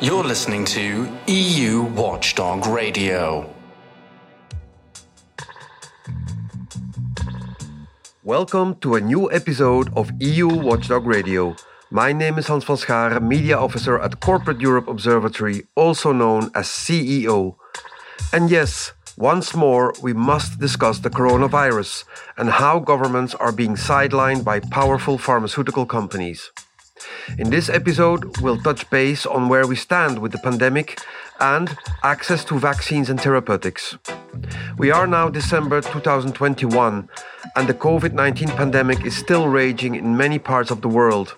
You're listening to EU Watchdog Radio. Welcome to a new episode of EU Watchdog Radio. My name is Hans van Scharen, Media Officer at Corporate Europe Observatory, also known as CEO. And yes, once more, we must discuss the coronavirus and how governments are being sidelined by powerful pharmaceutical companies. In this episode, we'll touch base on where we stand with the pandemic and access to vaccines and therapeutics. We are now December 2021, and the COVID 19 pandemic is still raging in many parts of the world.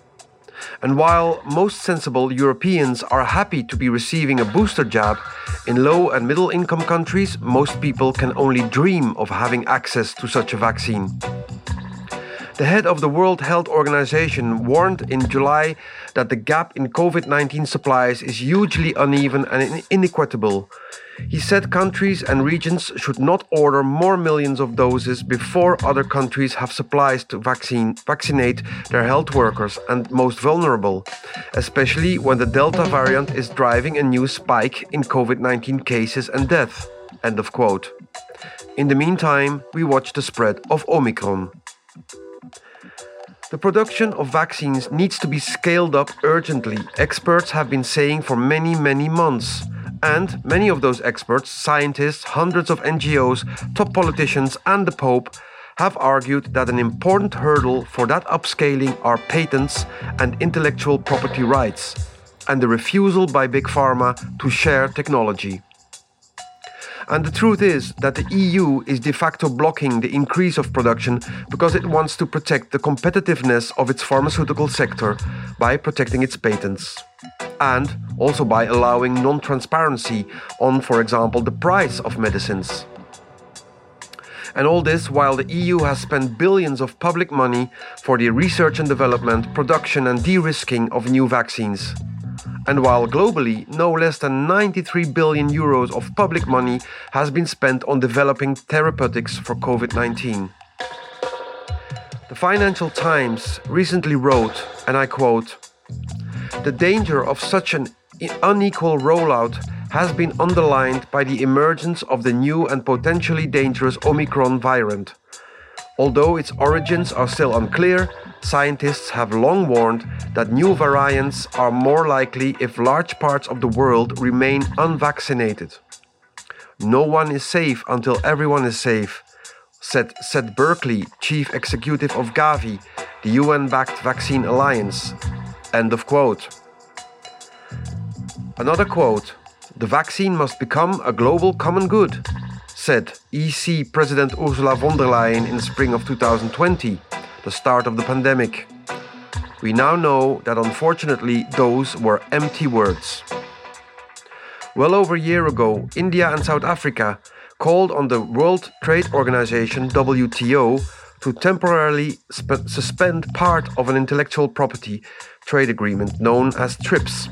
And while most sensible Europeans are happy to be receiving a booster jab, in low and middle income countries, most people can only dream of having access to such a vaccine. The head of the World Health Organization warned in July that the gap in COVID 19 supplies is hugely uneven and inequitable. He said countries and regions should not order more millions of doses before other countries have supplies to vaccine, vaccinate their health workers and most vulnerable, especially when the Delta variant is driving a new spike in COVID 19 cases and death. End of quote. In the meantime, we watch the spread of Omicron. The production of vaccines needs to be scaled up urgently, experts have been saying for many, many months. And many of those experts, scientists, hundreds of NGOs, top politicians, and the Pope have argued that an important hurdle for that upscaling are patents and intellectual property rights, and the refusal by Big Pharma to share technology. And the truth is that the EU is de facto blocking the increase of production because it wants to protect the competitiveness of its pharmaceutical sector by protecting its patents. And also by allowing non transparency on, for example, the price of medicines. And all this while the EU has spent billions of public money for the research and development, production, and de risking of new vaccines. And while globally, no less than 93 billion euros of public money has been spent on developing therapeutics for COVID 19. The Financial Times recently wrote, and I quote, The danger of such an unequal rollout has been underlined by the emergence of the new and potentially dangerous Omicron variant. Although its origins are still unclear, scientists have long warned that new variants are more likely if large parts of the world remain unvaccinated. No one is safe until everyone is safe, said Seth Berkley, chief executive of Gavi, the UN backed vaccine alliance. End of quote. Another quote The vaccine must become a global common good, said EC President Ursula von der Leyen in spring of 2020, the start of the pandemic. We now know that unfortunately those were empty words. Well over a year ago, India and South Africa called on the World Trade Organization, WTO, to temporarily sp- suspend part of an intellectual property trade agreement known as TRIPS,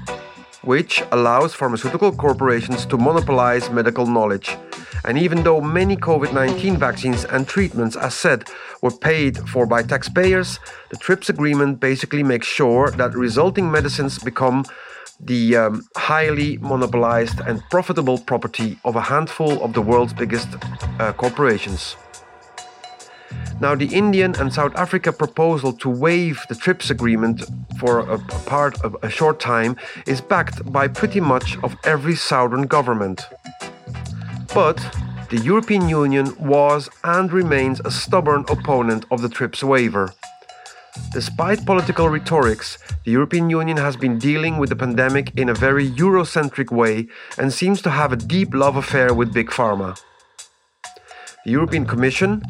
which allows pharmaceutical corporations to monopolize medical knowledge. And even though many COVID 19 vaccines and treatments, as said, were paid for by taxpayers, the TRIPS agreement basically makes sure that resulting medicines become the um, highly monopolized and profitable property of a handful of the world's biggest uh, corporations. Now, the Indian and South Africa proposal to waive the TRIPS agreement for a, a part of a short time is backed by pretty much of every southern government. But the European Union was and remains a stubborn opponent of the TRIPS waiver. Despite political rhetorics, the European Union has been dealing with the pandemic in a very Eurocentric way and seems to have a deep love affair with Big Pharma. The European Commission,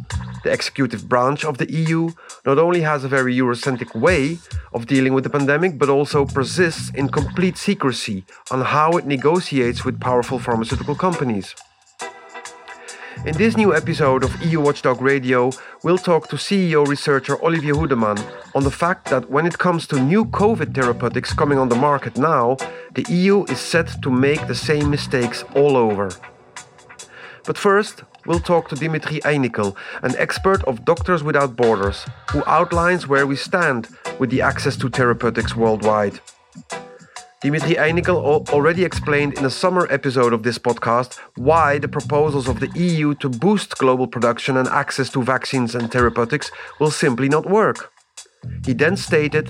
the executive branch of the EU, not only has a very Eurocentric way of dealing with the pandemic, but also persists in complete secrecy on how it negotiates with powerful pharmaceutical companies. In this new episode of EU Watchdog Radio, we'll talk to CEO researcher Olivier Hoedeman on the fact that when it comes to new COVID therapeutics coming on the market now, the EU is set to make the same mistakes all over. But first, we'll talk to Dimitri Eynikel, an expert of Doctors Without Borders, who outlines where we stand with the access to therapeutics worldwide. Dimitri Eynikel already explained in a summer episode of this podcast why the proposals of the EU to boost global production and access to vaccines and therapeutics will simply not work. He then stated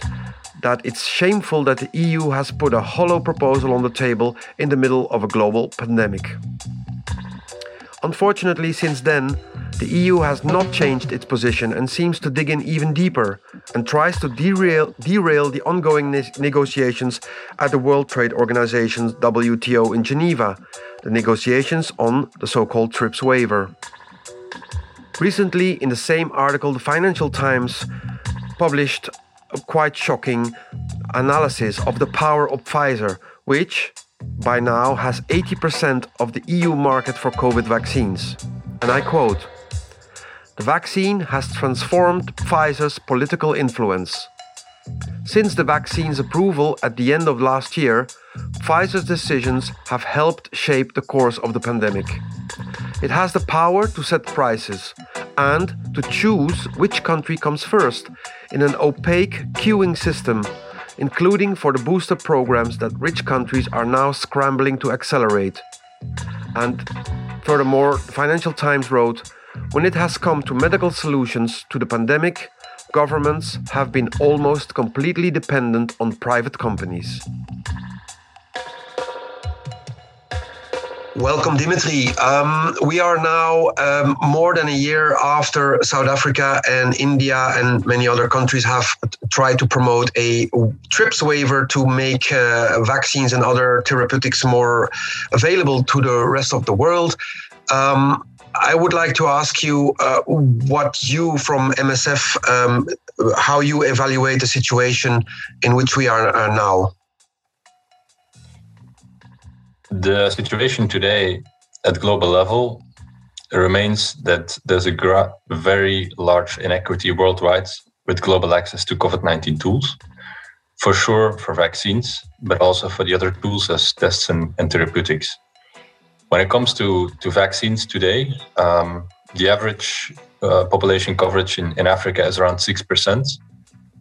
that it's shameful that the EU has put a hollow proposal on the table in the middle of a global pandemic. Unfortunately, since then, the EU has not changed its position and seems to dig in even deeper and tries to derail, derail the ongoing ne negotiations at the World Trade Organization's WTO in Geneva, the negotiations on the so called TRIPS waiver. Recently, in the same article, the Financial Times published a quite shocking analysis of the power of Pfizer, which, by now has 80% of the EU market for COVID vaccines. And I quote The vaccine has transformed Pfizer's political influence. Since the vaccine's approval at the end of last year, Pfizer's decisions have helped shape the course of the pandemic. It has the power to set prices and to choose which country comes first in an opaque queuing system including for the booster programs that rich countries are now scrambling to accelerate. And furthermore, the Financial Times wrote when it has come to medical solutions to the pandemic, governments have been almost completely dependent on private companies. Welcome, Dimitri. Um, we are now um, more than a year after South Africa and India and many other countries have tried to promote a TRIPS waiver to make uh, vaccines and other therapeutics more available to the rest of the world. Um, I would like to ask you uh, what you from MSF, um, how you evaluate the situation in which we are uh, now. The situation today at global level remains that there's a very large inequity worldwide with global access to COVID 19 tools. For sure, for vaccines, but also for the other tools as tests and, and therapeutics. When it comes to, to vaccines today, um, the average uh, population coverage in, in Africa is around 6%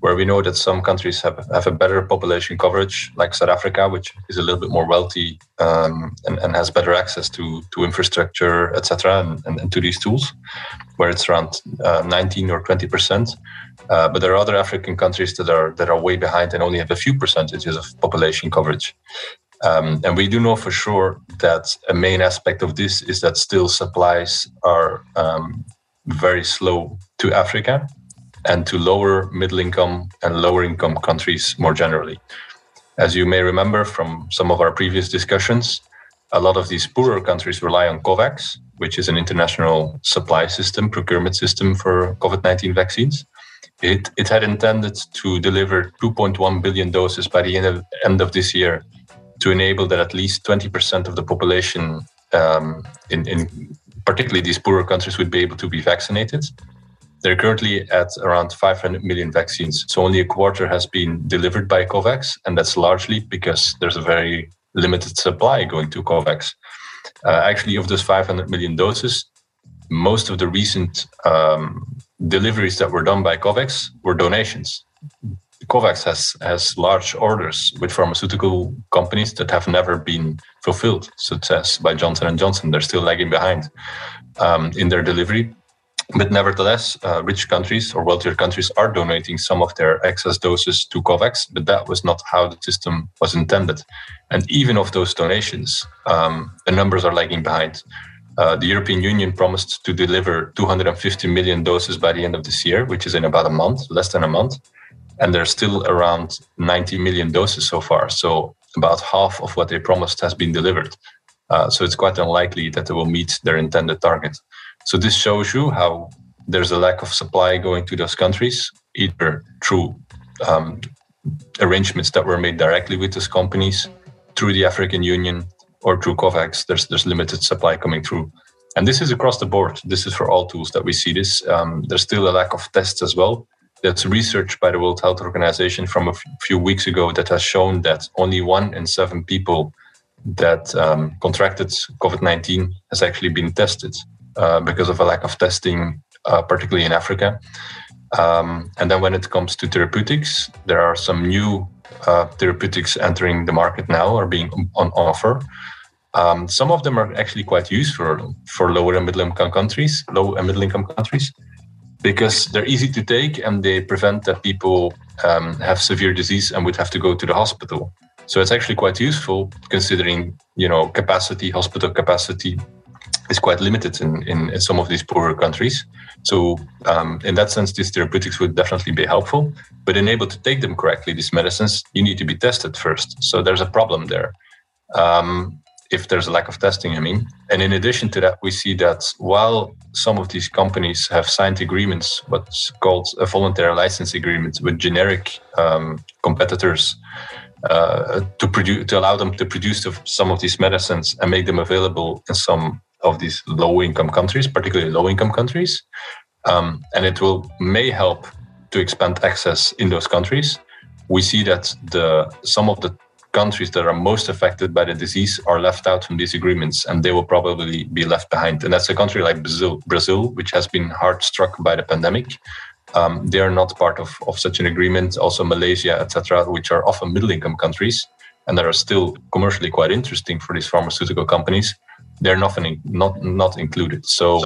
where we know that some countries have, have a better population coverage, like South Africa, which is a little bit more wealthy um, and, and has better access to, to infrastructure, etc., and, and, and, to these tools, where it's around uh, 19 or 20 percent. Uh, but there are other African countries that are that are way behind and only have a few percentages of population coverage. Um, and we do know for sure that a main aspect of this is that still supplies are um, very slow to Africa and to lower middle income and lower income countries more generally. As you may remember from some of our previous discussions, a lot of these poorer countries rely on COVAX, which is an international supply system, procurement system for COVID 19 vaccines. It, it had intended to deliver 2.1 billion doses by the end of, end of this year to enable that at least 20% of the population, um, in, in particularly these poorer countries, would be able to be vaccinated. They're currently at around 500 million vaccines. So only a quarter has been delivered by COVAX, and that's largely because there's a very limited supply going to COVAX. Uh, actually, of those 500 million doses, most of the recent um, deliveries that were done by COVAX were donations. COVAX has has large orders with pharmaceutical companies that have never been fulfilled, such as by Johnson Johnson. They're still lagging behind um, in their delivery. But nevertheless, uh, rich countries or wealthier countries are donating some of their excess doses to COVAX, but that was not how the system was intended. And even of those donations, um, the numbers are lagging behind. Uh, the European Union promised to deliver 250 million doses by the end of this year, which is in about a month, less than a month. And there's still around 90 million doses so far. So about half of what they promised has been delivered. Uh, so it's quite unlikely that they will meet their intended target. So this shows you how there's a lack of supply going to those countries, either through um, arrangements that were made directly with those companies, through the African Union, or through COVAX. There's there's limited supply coming through, And this is across the board. This is for all tools that we see this. Um, there's still a lack of tests as well. That's research by the World Health Organization from a few weeks ago that has shown that only one in seven people that um, contracted COVID 19 has actually been tested uh, because of a lack of testing, uh, particularly in Africa. Um, and then when it comes to therapeutics, there are some new uh, therapeutics entering the market now or being on offer. Um, some of them are actually quite useful for lower and middle income countries, low and middle income countries, because they're easy to take and they prevent that people um, have severe disease and would have to go to the hospital. So it's actually quite useful considering, you know, capacity, hospital capacity is quite limited in, in, in some of these poorer countries. So um, in that sense, these therapeutics would definitely be helpful. But in able to take them correctly, these medicines, you need to be tested first. So there's a problem there. Um, if there's a lack of testing, I mean. And in addition to that, we see that while some of these companies have signed agreements, what's called a voluntary license agreement with generic um, competitors uh, to produce to allow them to produce some of these medicines and make them available in some of these low income countries, particularly low income countries. Um, and it will may help to expand access in those countries. We see that the some of the countries that are most affected by the disease are left out from these agreements and they will probably be left behind. And that's a country like Brazil, Brazil which has been hard struck by the pandemic. Um, they are not part of, of such an agreement. Also, Malaysia, etc., which are often middle income countries and that are still commercially quite interesting for these pharmaceutical companies they're not, not, not included. So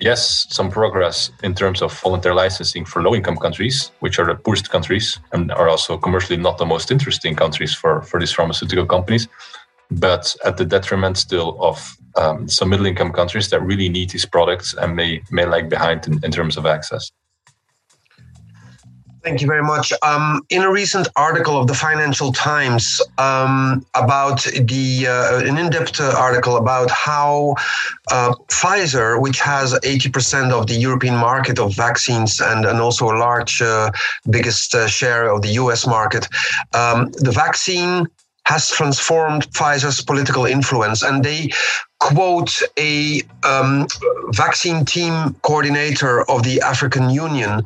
yes, some progress in terms of voluntary licensing for low income countries, which are the poorest countries and are also commercially not the most interesting countries for, for these pharmaceutical companies, but at the detriment still of um, some middle income countries that really need these products and may, may lag behind in, in terms of access. Thank you very much. Um, in a recent article of the Financial Times um, about the uh, an in-depth article about how uh, Pfizer, which has 80% of the European market of vaccines and, and also a large, uh, biggest uh, share of the US market, um, the vaccine has transformed Pfizer's political influence. And they quote a um, vaccine team coordinator of the African Union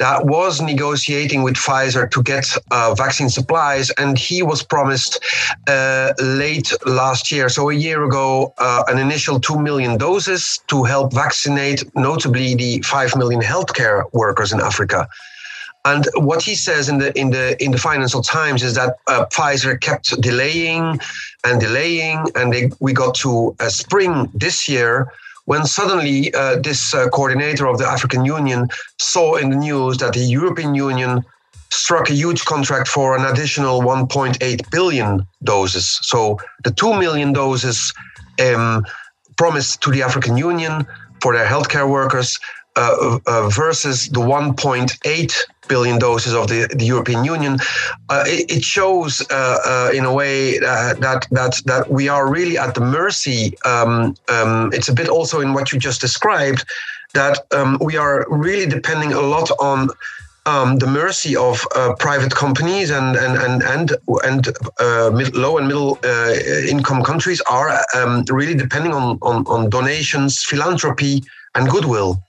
that was negotiating with Pfizer to get uh, vaccine supplies, and he was promised uh, late last year, so a year ago, uh, an initial 2 million doses to help vaccinate notably the 5 million healthcare workers in Africa. And what he says in the in the in the Financial Times is that uh, Pfizer kept delaying and delaying, and they, we got to uh, spring this year when suddenly uh, this uh, coordinator of the African Union saw in the news that the European Union struck a huge contract for an additional 1.8 billion doses. So the 2 million doses um, promised to the African Union for their healthcare workers uh, uh, versus the 1.8 billion doses of the, the European Union, uh, it, it, shows uh, uh, in a way uh, that that that we are really at the mercy. Um, um, it's a bit also in what you just described that um, we are really depending a lot on. Um, the mercy of uh, private companies and and and and and mid, low and middle income countries are um, really depending on, on on donations, philanthropy, and goodwill.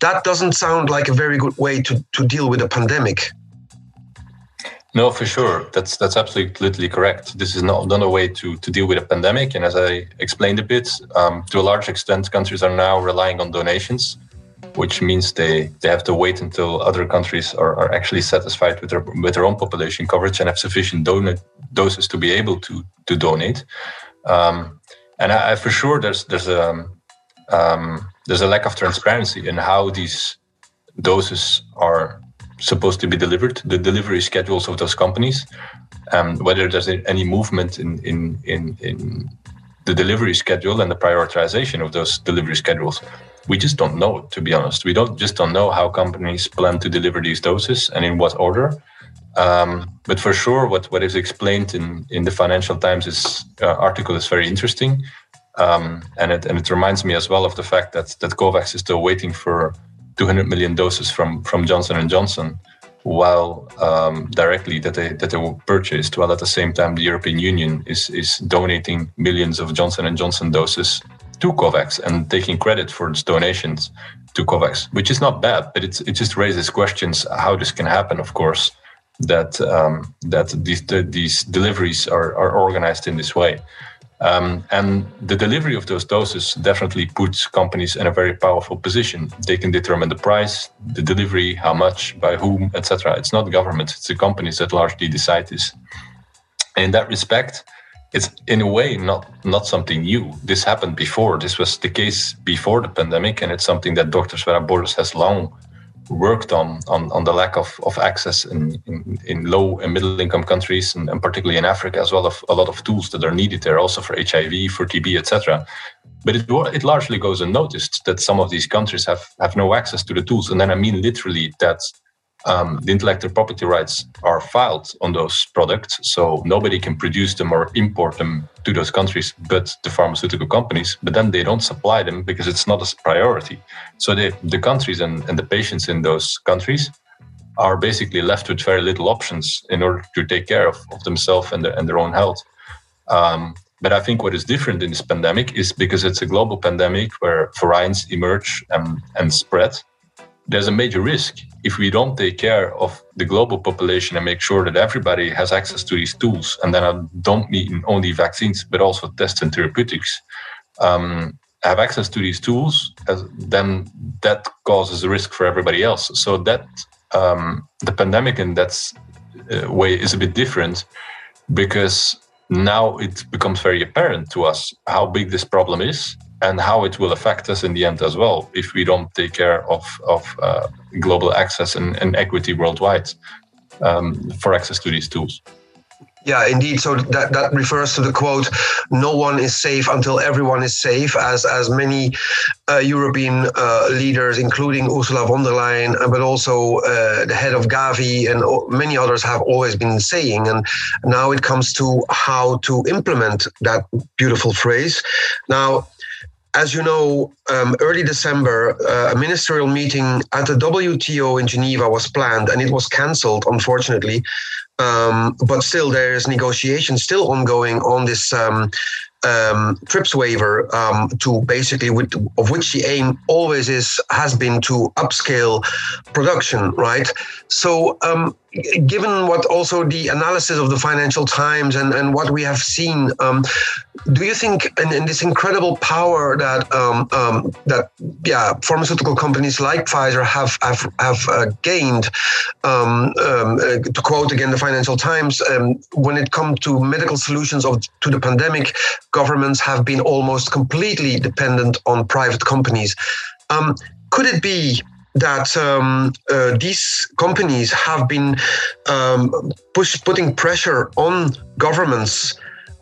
That doesn't sound like a very good way to, to deal with a pandemic. No, for sure. That's that's absolutely correct. This is not another way to, to deal with a pandemic. And as I explained a bit, um, to a large extent, countries are now relying on donations, which means they, they have to wait until other countries are, are actually satisfied with their with their own population coverage and have sufficient donor doses to be able to to donate. Um, and I, I, for sure there's there's a um, there's a lack of transparency in how these doses are supposed to be delivered, the delivery schedules of those companies, um, whether there's any movement in, in, in, in the delivery schedule and the prioritization of those delivery schedules. We just don't know, to be honest. We don't just don't know how companies plan to deliver these doses and in what order. Um, but for sure, what, what is explained in, in the Financial Times is, uh, article is very interesting. Um, and it and it reminds me as well of the fact that that COVAX is still waiting for 200 million doses from from Johnson and Johnson, while um, directly that they that they will purchased, while at the same time the European Union is is donating millions of Johnson and Johnson doses to COVAX and taking credit for its donations to COVAX, which is not bad, but it's, it just raises questions how this can happen, of course, that um, that these the, these deliveries are, are organized in this way. Um, and the delivery of those doses definitely puts companies in a very powerful position. They can determine the price, the delivery, how much, by whom, etc. It's not governments; it's the companies that largely decide this. In that respect, it's in a way not not something new. This happened before. This was the case before the pandemic, and it's something that Doctors Without Borders has long worked on on, on the lack of, of access in, in, in low and middle income countries and, and, particularly in Africa as well of a lot of tools that are needed there also for HIV, for TB, etc. But it, it largely goes unnoticed that some of these countries have, have no access to the tools. And then I mean literally that um, the intellectual property rights are filed on those products, so nobody can produce them or import them to those countries but the pharmaceutical companies. But then they don't supply them because it's not a priority. So they, the countries and, and the patients in those countries are basically left with very little options in order to take care of, of themselves and their, and their own health. Um, but I think what is different in this pandemic is because it's a global pandemic where variants emerge and, and spread there's a major risk if we don't take care of the global population and make sure that everybody has access to these tools. And then I don't mean only vaccines, but also tests and therapeutics. Um, have access to these tools, then that causes a risk for everybody else. So that um, the pandemic in that uh, way is a bit different because now it becomes very apparent to us how big this problem is and how it will affect us in the end as well if we don't take care of, of uh, global access and, and, equity worldwide um, for access to these tools. Yeah, indeed. So that, that refers to the quote, no one is safe until everyone is safe, as, as many uh, European uh, leaders, including Ursula von der Leyen, uh, but also uh, the head of Gavi and many others have always been saying. And now it comes to how to implement that beautiful phrase. Now, as you know, um, early December, uh, a ministerial meeting at the WTO in Geneva was planned and it was cancelled, unfortunately. Um, but still, there is negotiation still ongoing on this um, um, TRIPS waiver um, to basically, with, of which the aim always is has been to upscale production, right? So, um, given what also the analysis of the Financial Times and, and what we have seen, um, do you think in, in, this incredible power that um, um, that yeah pharmaceutical companies like Pfizer have have have uh, gained? Uh, to quote again the Financial Times, when it comes to medical solutions of to the pandemic governments have been almost completely dependent on private companies. Um, could it be that um, uh, these companies have been um, push, putting pressure on governments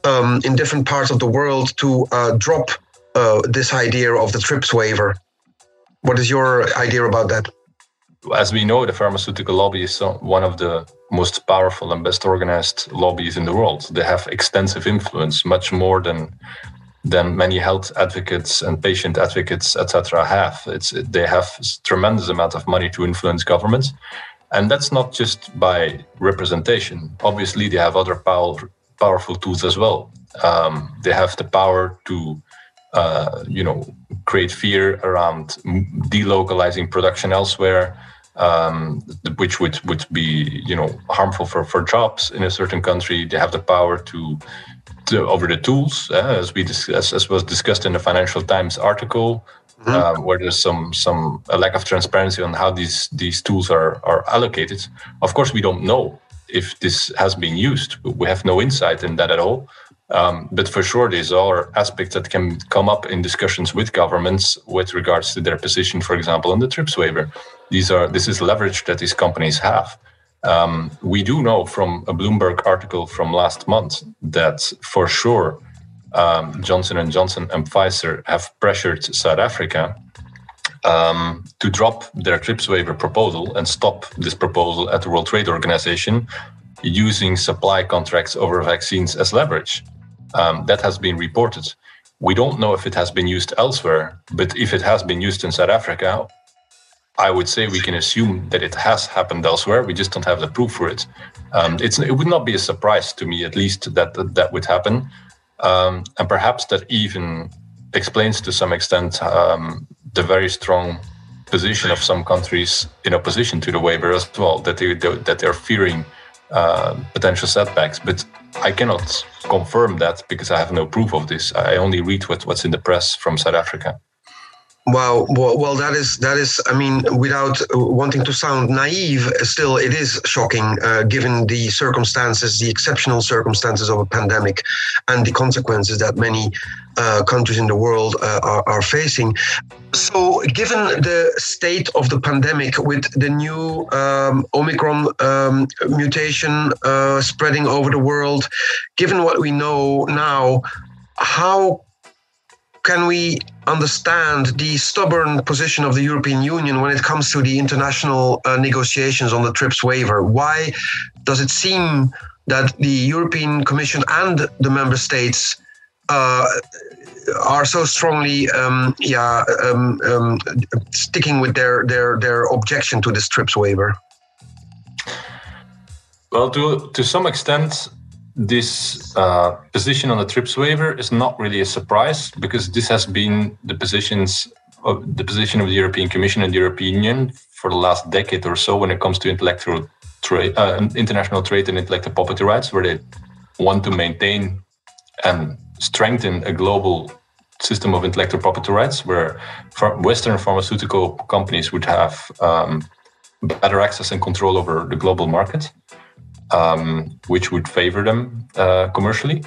um, in different parts of the world to uh, drop uh, this idea of the TRIPS waiver? What is your idea about that? As we know, the pharmaceutical lobby is one of the most powerful and best organized lobbies in the world. They have extensive influence, much more than than many health advocates and patient advocates, etc., have. It's they have tremendous amount of money to influence governments, and that's not just by representation. Obviously, they have other power, powerful tools as well. Um, they have the power to, uh, you know, create fear around delocalizing production elsewhere um, which would, would be you know harmful for, for jobs in a certain country. They have the power to, to over the tools, uh, as we as, as was discussed in the Financial Times article, mm-hmm. uh, where there's some some a lack of transparency on how these these tools are are allocated. Of course, we don't know if this has been used. We have no insight in that at all. Um, but for sure, these are aspects that can come up in discussions with governments with regards to their position, for example, on the TRIPS waiver. These are this is leverage that these companies have. Um, we do know from a Bloomberg article from last month that for sure um, Johnson and Johnson and Pfizer have pressured South Africa um, to drop their TRIPS waiver proposal and stop this proposal at the World Trade Organization using supply contracts over vaccines as leverage. Um, that has been reported. We don't know if it has been used elsewhere, but if it has been used in South Africa, I would say we can assume that it has happened elsewhere. We just don't have the proof for it. Um, it would not be a surprise to me, at least, that that, that would happen. Um, and perhaps that even explains to some extent um, the very strong position of some countries in opposition to the waiver as well, that they that they're fearing uh, potential setbacks. But I cannot confirm that because I have no proof of this. I only read what, what's in the press from South Africa. Wow. Well, well, that is that is. I mean, without wanting to sound naive, still it is shocking uh, given the circumstances, the exceptional circumstances of a pandemic, and the consequences that many uh, countries in the world uh, are, are, facing. So, given the state of the pandemic, with the new um, Omicron um, mutation uh, spreading over the world, given what we know now, how can we understand the stubborn position of the European Union when it comes to the international uh, negotiations on the TRIPS waiver? Why does it seem that the European Commission and the member states uh, are so strongly, um, yeah, um, um, sticking with their, their their objection to this TRIPS waiver? Well, to to some extent, this uh, position on the TRIPS waiver is not really a surprise because this has been the positions of the position of the European Commission and the European Union for the last decade or so when it comes to intellectual trade, uh, international trade and intellectual property rights, where they want to maintain and strengthen a global system of intellectual property rights, where Western pharmaceutical companies would have um, better access and control over the global market um, which would favor them uh, commercially.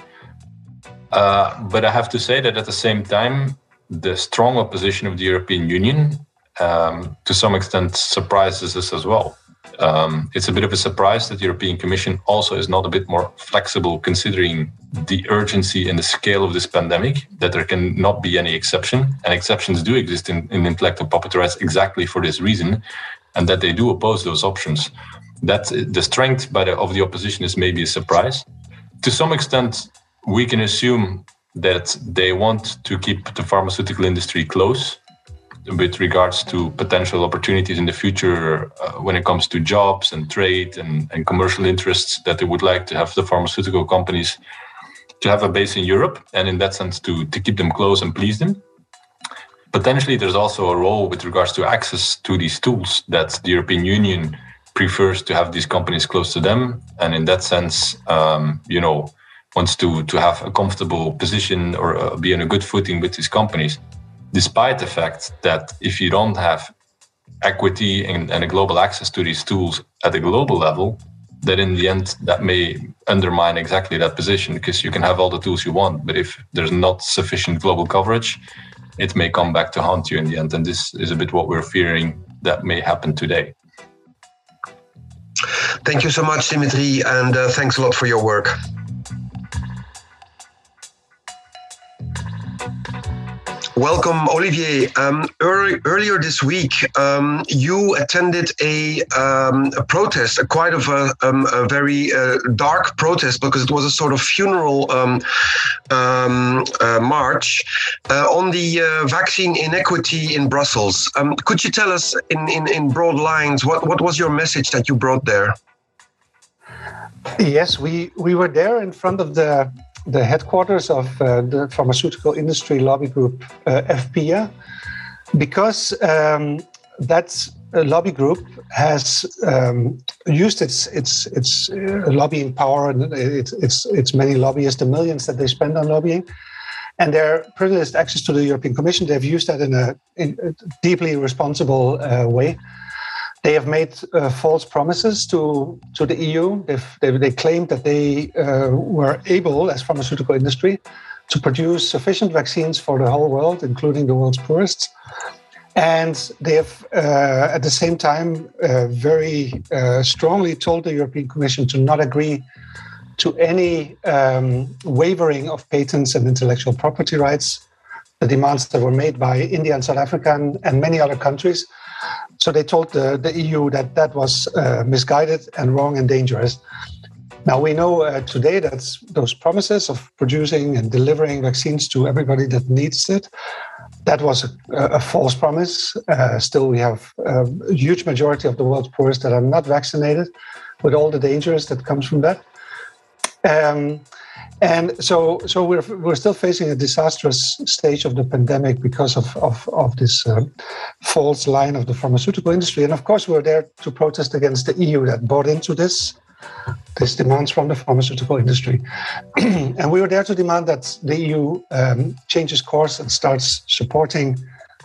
Uh, but I have to say that at the same time, the strong opposition of the European Union um, to some extent surprises us as well. Um, it's a bit of a surprise that the European Commission also is not a bit more flexible considering the urgency and the scale of this pandemic, that there can not be any exception. And exceptions do exist in, in intellectual property rights exactly for this reason, and that they do oppose those options that the strength by the, of the opposition is maybe a surprise. To some extent, we can assume that they want to keep the pharmaceutical industry close with regards to potential opportunities in the future uh, when it comes to jobs and trade and, and commercial interests that they would like to have the pharmaceutical companies to have a base in Europe and in that sense to, to keep them close and please them. Potentially, there's also a role with regards to access to these tools that the European Union prefers to have these companies close to them, and in that sense, um, you know, wants to to have a comfortable position or uh, be on a good footing with these companies, despite the fact that if you don't have equity and, and a global access to these tools at a global level, that in the end that may undermine exactly that position because you can have all the tools you want, but if there's not sufficient global coverage, it may come back to haunt you in the end. And this is a bit what we're fearing that may happen today. Thank you so much, Dimitri, and uh, thanks a lot for your work. Welcome, Olivier. Um, early, earlier this week, um, you attended a, um, a, protest, a quite of a, um, a very uh, dark protest because it was a sort of funeral um, um, uh, march uh, on the uh, vaccine inequity in Brussels. could you tell us, in, in, in broad lines, what, what was your message that you brought there? Yes, we, we were there in front of the the headquarters of uh, the pharmaceutical industry lobby group uh, EFPIA, because um, that uh, lobby group has um, used its its its uh, lobbying power and its, its its many lobbyists, the millions that they spend on lobbying, and their privileged access to the European Commission. They've used that in a, in a deeply responsible uh, way they have made uh, false promises to, to the EU. They, they claimed that they uh, were able, as pharmaceutical industry, to produce sufficient vaccines for the whole world, including the world's poorest. And they have, uh, at the same time, uh, very uh, strongly told the European Commission to not agree to any um, wavering of patents and intellectual property rights. The demands that were made by India and South Africa and, and many other countries so they told the, the EU that that was uh, misguided and wrong and dangerous. Now we know uh, today that those promises of producing and delivering vaccines to everybody that needs it, that was a, a false promise. Uh, still, we have a huge majority of the world's poorest that are not vaccinated, with all the dangers that comes from that. Um, and so so we're we're still facing a disastrous stage of the pandemic because of of, of this uh, false line of the pharmaceutical industry and of course we're there to protest against the EU that bought into this this demands from the pharmaceutical industry and we were there to demand that the EU um, changes course and starts supporting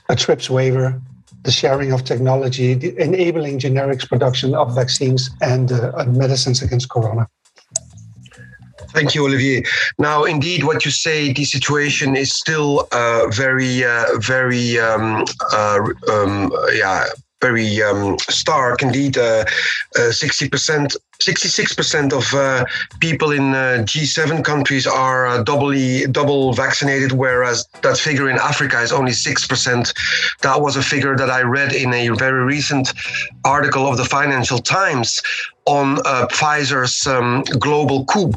a TRIPS waiver the sharing of technology, enabling generics production of vaccines and, uh, and medicines against corona. Thank you, Olivier. Now, indeed, what you say, the situation is still uh, very, uh, very, um, uh, um, yeah, very um, stark. Indeed, uh, uh, sixty percent, sixty-six percent of uh, people in G7 countries are doubly double vaccinated, whereas that figure in Africa is only six percent. That was a figure that I read in a very recent article of the Financial Times on uh, Pfizer's um, global coup.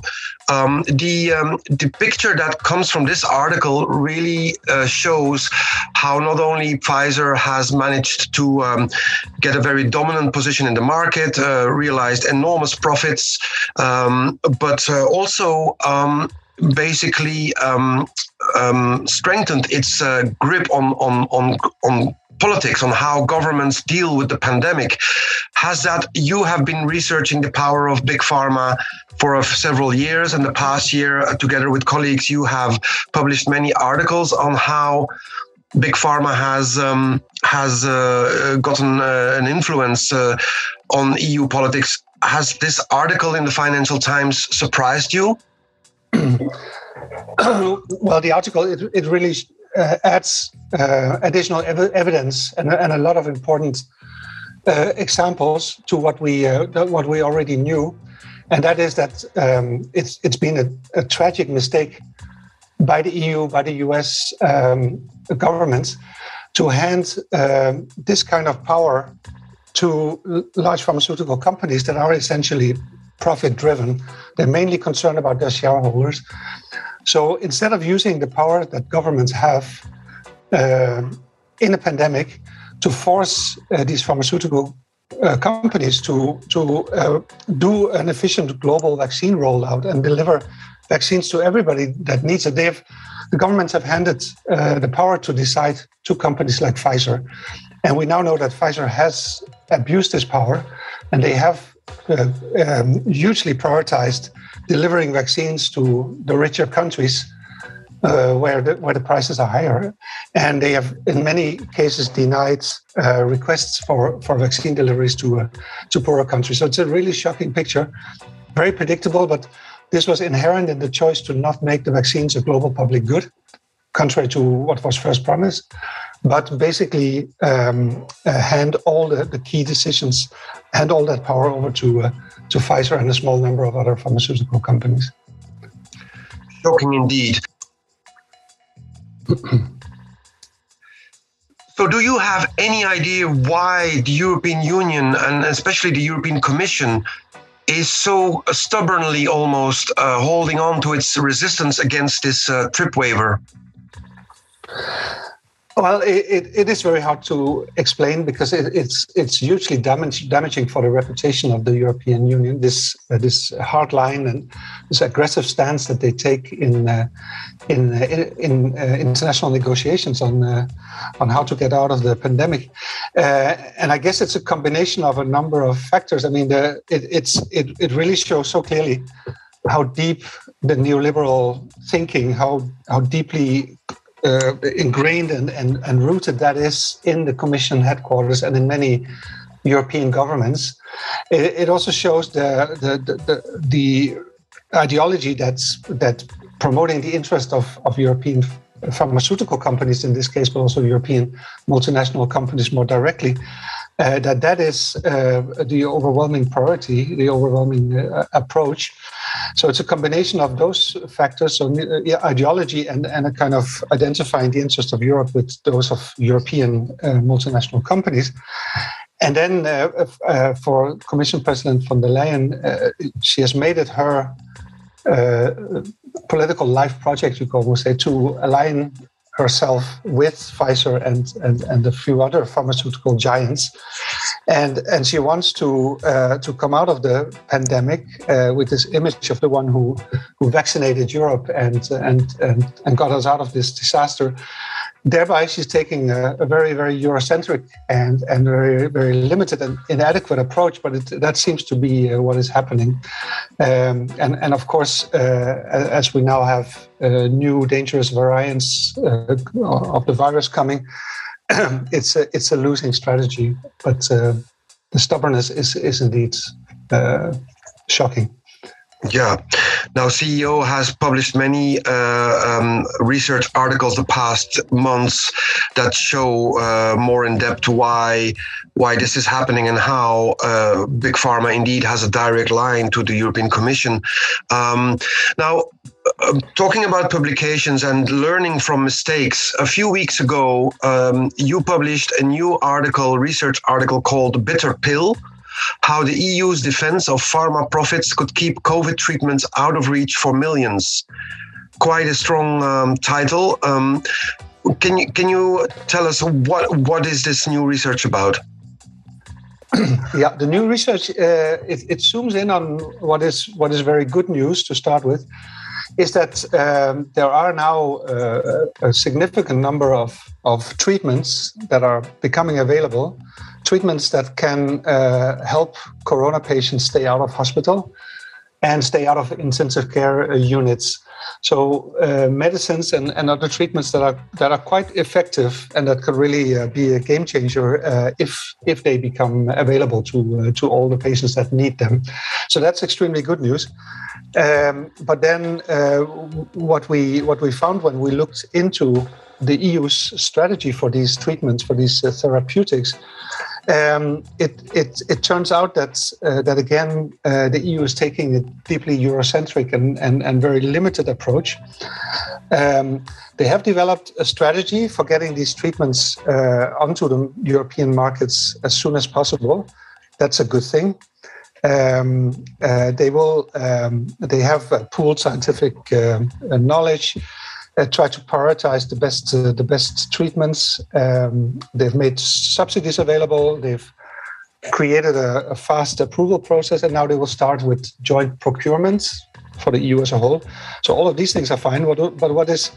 Um, the um, the picture that comes from this article really uh, shows how not only Pfizer has managed to um, get a very dominant position in the market, uh, realized enormous profits, um, but uh, also um, basically um, um, strengthened its uh, grip on on on on politics on how governments deal with the pandemic has that you have been researching the power of big pharma for several years and the past year uh, together with colleagues you have published many articles on how big pharma has um, has uh, gotten uh, an influence uh, on EU politics. Has this article in the Financial Times surprised you? Well the article it, it really uh, adds uh, additional ev- evidence and, and, a lot of important uh, examples to what we uh, what we already knew, and that is that um, it's it's been a, a, tragic mistake by the EU, by the US um, governments, to hand um, this kind of power to large pharmaceutical companies that are essentially profit driven. They're mainly concerned about their shareholders. So instead of using the power that governments have uh, in a pandemic to force uh, these pharmaceutical uh, companies to to uh, do an efficient global vaccine rollout and deliver vaccines to everybody that needs it, they have the governments have handed uh, the power to decide to companies like Pfizer, and we now know that Pfizer has abused this power, and they have uh, um, hugely prioritized delivering vaccines to the richer countries uh, where the where the prices are higher, and they have in many cases denied uh, requests for for vaccine deliveries to uh, to poorer countries. So it's a really shocking picture, very predictable, but this was inherent in the choice to not make the vaccines a global public good, contrary to what was first promised, but basically um, uh, hand all the, the key decisions, hand all that power over to uh, to Pfizer and a small number of other pharmaceutical companies. Shocking indeed. so, do you have any idea why the European Union and especially the European Commission is so stubbornly almost uh, holding on to its resistance against this uh, trip waiver? Well, it, it is very hard to explain because it, it's it's hugely damage, damaging for the reputation of the European Union. This uh, this hard line and this aggressive stance that they take in uh, in uh, in, uh, international negotiations on uh, on how to get out of the pandemic, uh, and I guess it's a combination of a number of factors. I mean, the, it, it's it it really shows so clearly how deep the neoliberal thinking, how how deeply uh, ingrained and, and, and rooted that is in the Commission headquarters and in many European governments. It, it also shows the, the, the, the, ideology that's that promoting the interest of, of European pharmaceutical companies in this case, but also European multinational companies more directly, uh, that that is uh, the overwhelming priority, the overwhelming uh, approach. So it's a combination of those factors, so uh, ideology and, and a kind of identifying the interests of Europe with those of European uh, multinational companies. And then uh, uh, for Commission President von der Leyen, uh, she has made it her uh, political life project, you could almost say, to align herself with Pfizer and, and, and a few other pharmaceutical giants and and she wants to uh, to come out of the pandemic uh, with this image of the one who who vaccinated Europe and and and, and got us out of this disaster. Thereby, she's taking a, a very very Eurocentric and and very very limited and inadequate approach. But it, that seems to be uh, what is happening. Um, and and of course, uh, as we now have uh, new dangerous variants uh, of the virus coming it's a it's a losing strategy, but uh, the stubbornness is is indeed uh, shocking. Yeah. Now, CEO has published many uh, um, research articles the past months that show uh, more in depth why why this is happening and how uh, big pharma indeed has a direct line to the European Commission. Um, now, uh, talking about publications and learning from mistakes, a few weeks ago, um, you published a new article, research article called "Bitter Pill." how the EU's defense of pharma profits could keep COVID treatments out of reach for millions. Quite a strong um, title. Um, can you can you tell us what what is this new research about? yeah, the new research uh, it, it, zooms in on what is what is very good news to start with, is that um, there are now uh, a significant number of of treatments that are becoming available treatments that can uh, help corona patients stay out of hospital and stay out of intensive care uh, units. So uh, medicines and, and other treatments that are that are quite effective and that could really uh, be a game changer uh, if if they become available to uh, to all the patients that need them. So that's extremely good news. Um, but then uh, what we what we found when we looked into the EU's strategy for these treatments for these therapeutics um, it, it, it turns out that uh, that again uh, the EU is taking a deeply Eurocentric and, and, and very limited approach. Um, they have developed a strategy for getting these treatments uh, onto the European markets as soon as possible. That's a good thing. Um, uh, they will. Um, they have pooled scientific uh, knowledge uh, try to prioritize the best uh, the best treatments. Um, they've made subsidies available. They've created a, a, fast approval process, and now they will start with joint procurements for the EU as a whole. So all of these things are fine. But, but what is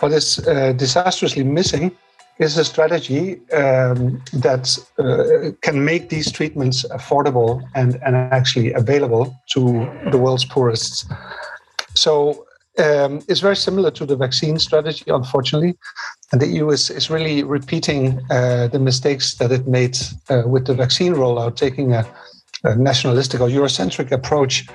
what is uh, disastrously missing is a strategy um, that uh, can make these treatments affordable and, and actually available to the world's poorest. So um, is very similar to the vaccine strategy, unfortunately. And the EU is, is really repeating uh, the mistakes that it made uh, with the vaccine rollout, taking a, a nationalistic or Eurocentric approach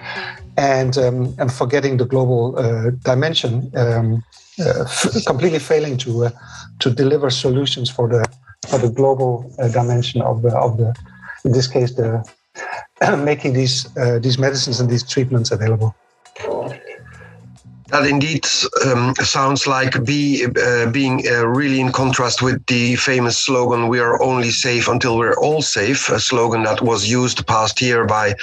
and, um, and forgetting the global uh, dimension, um, f- completely failing to, uh, to deliver solutions for the, for the global uh, dimension of the, of the, in this case, the making these, these medicines and these treatments available. That indeed um, sounds like be, uh, being uh, really in contrast with the famous slogan, We are only safe until we're all safe, a slogan that was used past year by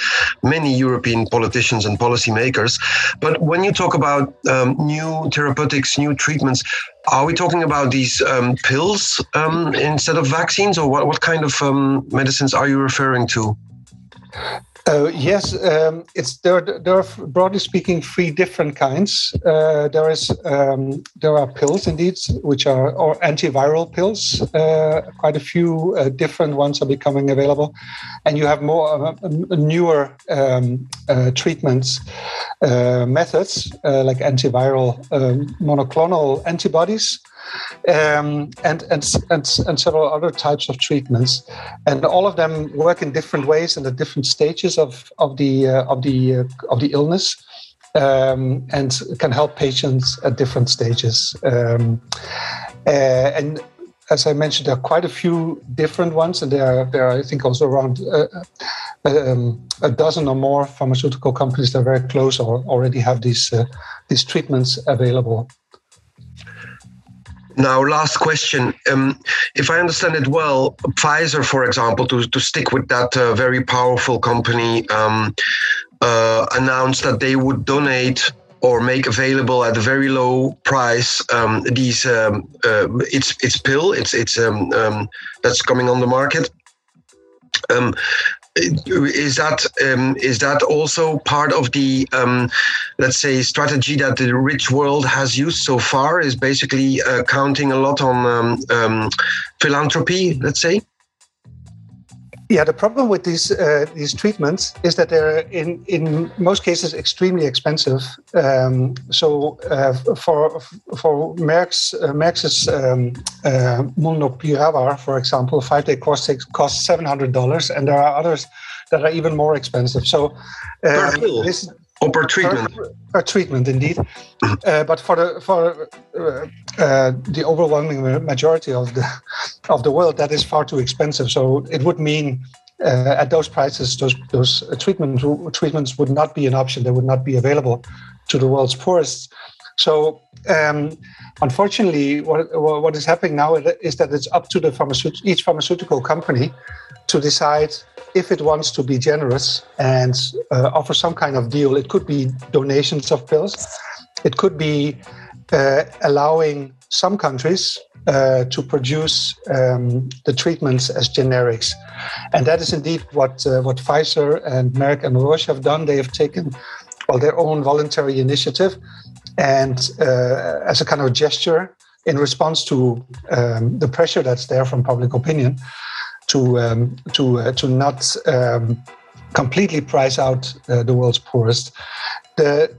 many European politicians and policymakers. But when you talk about um, new therapeutics, new treatments, are we talking about these um, pills um, instead of vaccines, or what, what kind of um, medicines are you referring to? Uh, yes, um, it's there. There are broadly speaking three different kinds. Uh, there is um, there are pills indeed, which are or antiviral pills. Uh, quite a few uh, different ones are becoming available, and you have more uh, newer um, uh, treatments methods like antiviral um, monoclonal antibodies um, and, and, and, and several other types of treatments. And all of them work in different ways and at different stages of, of, the, uh, of, the, uh, of the illness. Um, and can help patients at different stages. Um, uh, and as I mentioned, there are quite a few different ones, and there are, there are I think, also around uh, uh um, a dozen or more pharmaceutical companies that are very close or already have these uh, these treatments available. Now, last question. Um, if I understand it well, Pfizer, for example, to, to stick with that uh, very powerful company, um, uh, announced that they would donate or make available at a very low price um, these um, uh, it's it's pill it's it's um, um, that's coming on the market Um, is that um, is that also part of the um, let's say strategy that the rich world has used so far? Is basically uh, counting a lot on um, um philanthropy, let's say. Yeah, the problem with these uh, these treatments is that they're in in most cases extremely expensive. Um, so uh, for for Merck's uh, Merck's um, uh, Molnupiravir, for example, five day course takes costs seven hundred dollars, and there are others that are even more expensive. So um, this or per treatment? Per, per treatment, indeed. uh, but for the for uh, uh, the overwhelming majority of the of the world, that is far too expensive. So it would mean uh, at those prices, those those treatment treatments would not be an option. They would not be available to the world's poorest. So um, unfortunately, what what is happening now is that it's up to the each pharmaceutical company to decide if it wants to be generous and uh, offer some kind of deal. It could be donations of pills. It could be uh, allowing some countries uh, to produce um, the treatments as generics, and that is indeed what uh, what Pfizer and Merck and Roche have done. They have taken well their own voluntary initiative, and uh, as a kind of gesture in response to um, the pressure that's there from public opinion, to um, to uh, to not um, completely price out uh, the world's poorest. The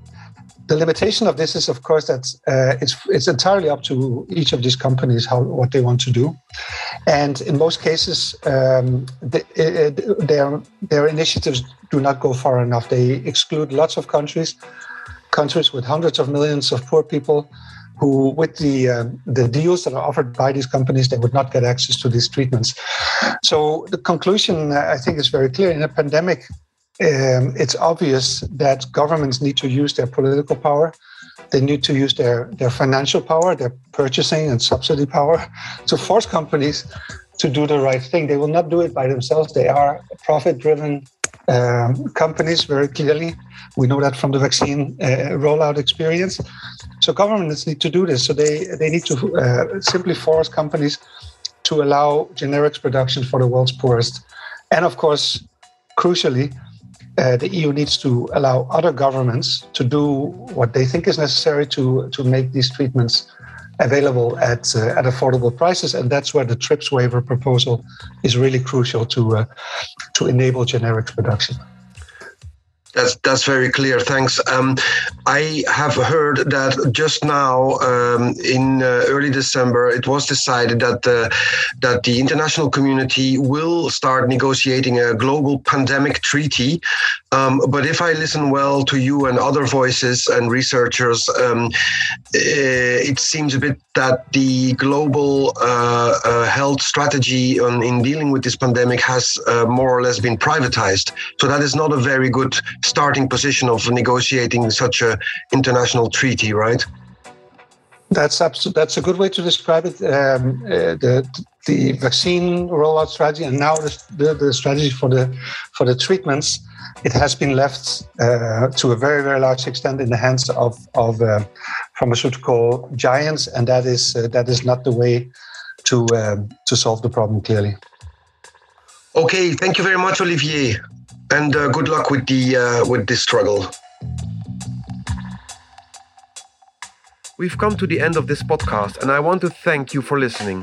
the limitation of this is, of course, that uh, it's it's entirely up to each of these companies how what they want to do, and in most cases, um, the, uh, their their initiatives do not go far enough. They exclude lots of countries, countries with hundreds of millions of poor people, who, with the uh, the deals that are offered by these companies, they would not get access to these treatments. So the conclusion, I think, is very clear. In a pandemic, um, it's obvious that governments need to use their political power. They need to use their, their financial power, their purchasing and subsidy power to force companies to do the right thing. They will not do it by themselves. They are profit driven um, companies very clearly. We know that from the vaccine uh, rollout experience. So governments need to do this. So they, they need to uh, simply force companies to allow generics production for the world's poorest. And of course, crucially, uh, the EU needs to allow other governments to do what they think is necessary to, to make these treatments available at, uh, at affordable prices. And that's where the TRIPS waiver proposal is really crucial to, uh, to enable generics production. That's that's very clear. Thanks. Um, I have heard that just now um, in uh, early December it was decided that uh, that the international community will start negotiating a global pandemic treaty. Um, but if I listen well to you and other voices and researchers, um, eh, it seems a bit that the global uh, uh, health strategy on, in dealing with this pandemic has uh, more or less been privatized. So that is not a very good starting position of negotiating such a international treaty, right? That's that's a good way to describe it. Um, uh, the the vaccine rollout strategy and now the, the, the, strategy for the for the treatments, it has been left uh, to a very very large extent in the hands of of uh, pharmaceutical giants, and that is uh, that is not the way to um, to solve the problem clearly. Okay, thank you very much, Olivier and uh, good luck with the uh, with this struggle. We've come to the end of this podcast, and I want to thank you for listening.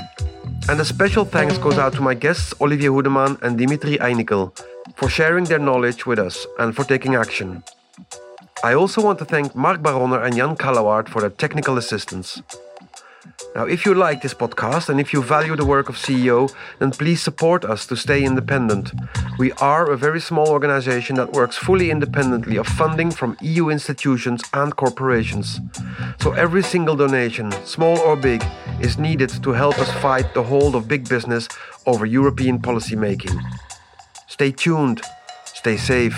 And a special thanks goes out to my guests Olivier Hoedeman and Dimitri Eynikel for sharing their knowledge with us and for taking action. I also want to thank Mark Baroner and Jan Kallawart for their technical assistance. Now, if you like this podcast and if you value the work of CEO, then please support us to stay independent. We are a very small organization that works fully independently of funding from EU institutions and corporations. So every single donation, small or big, is needed to help us fight the hold of big business over European policy making. Stay tuned, stay safe.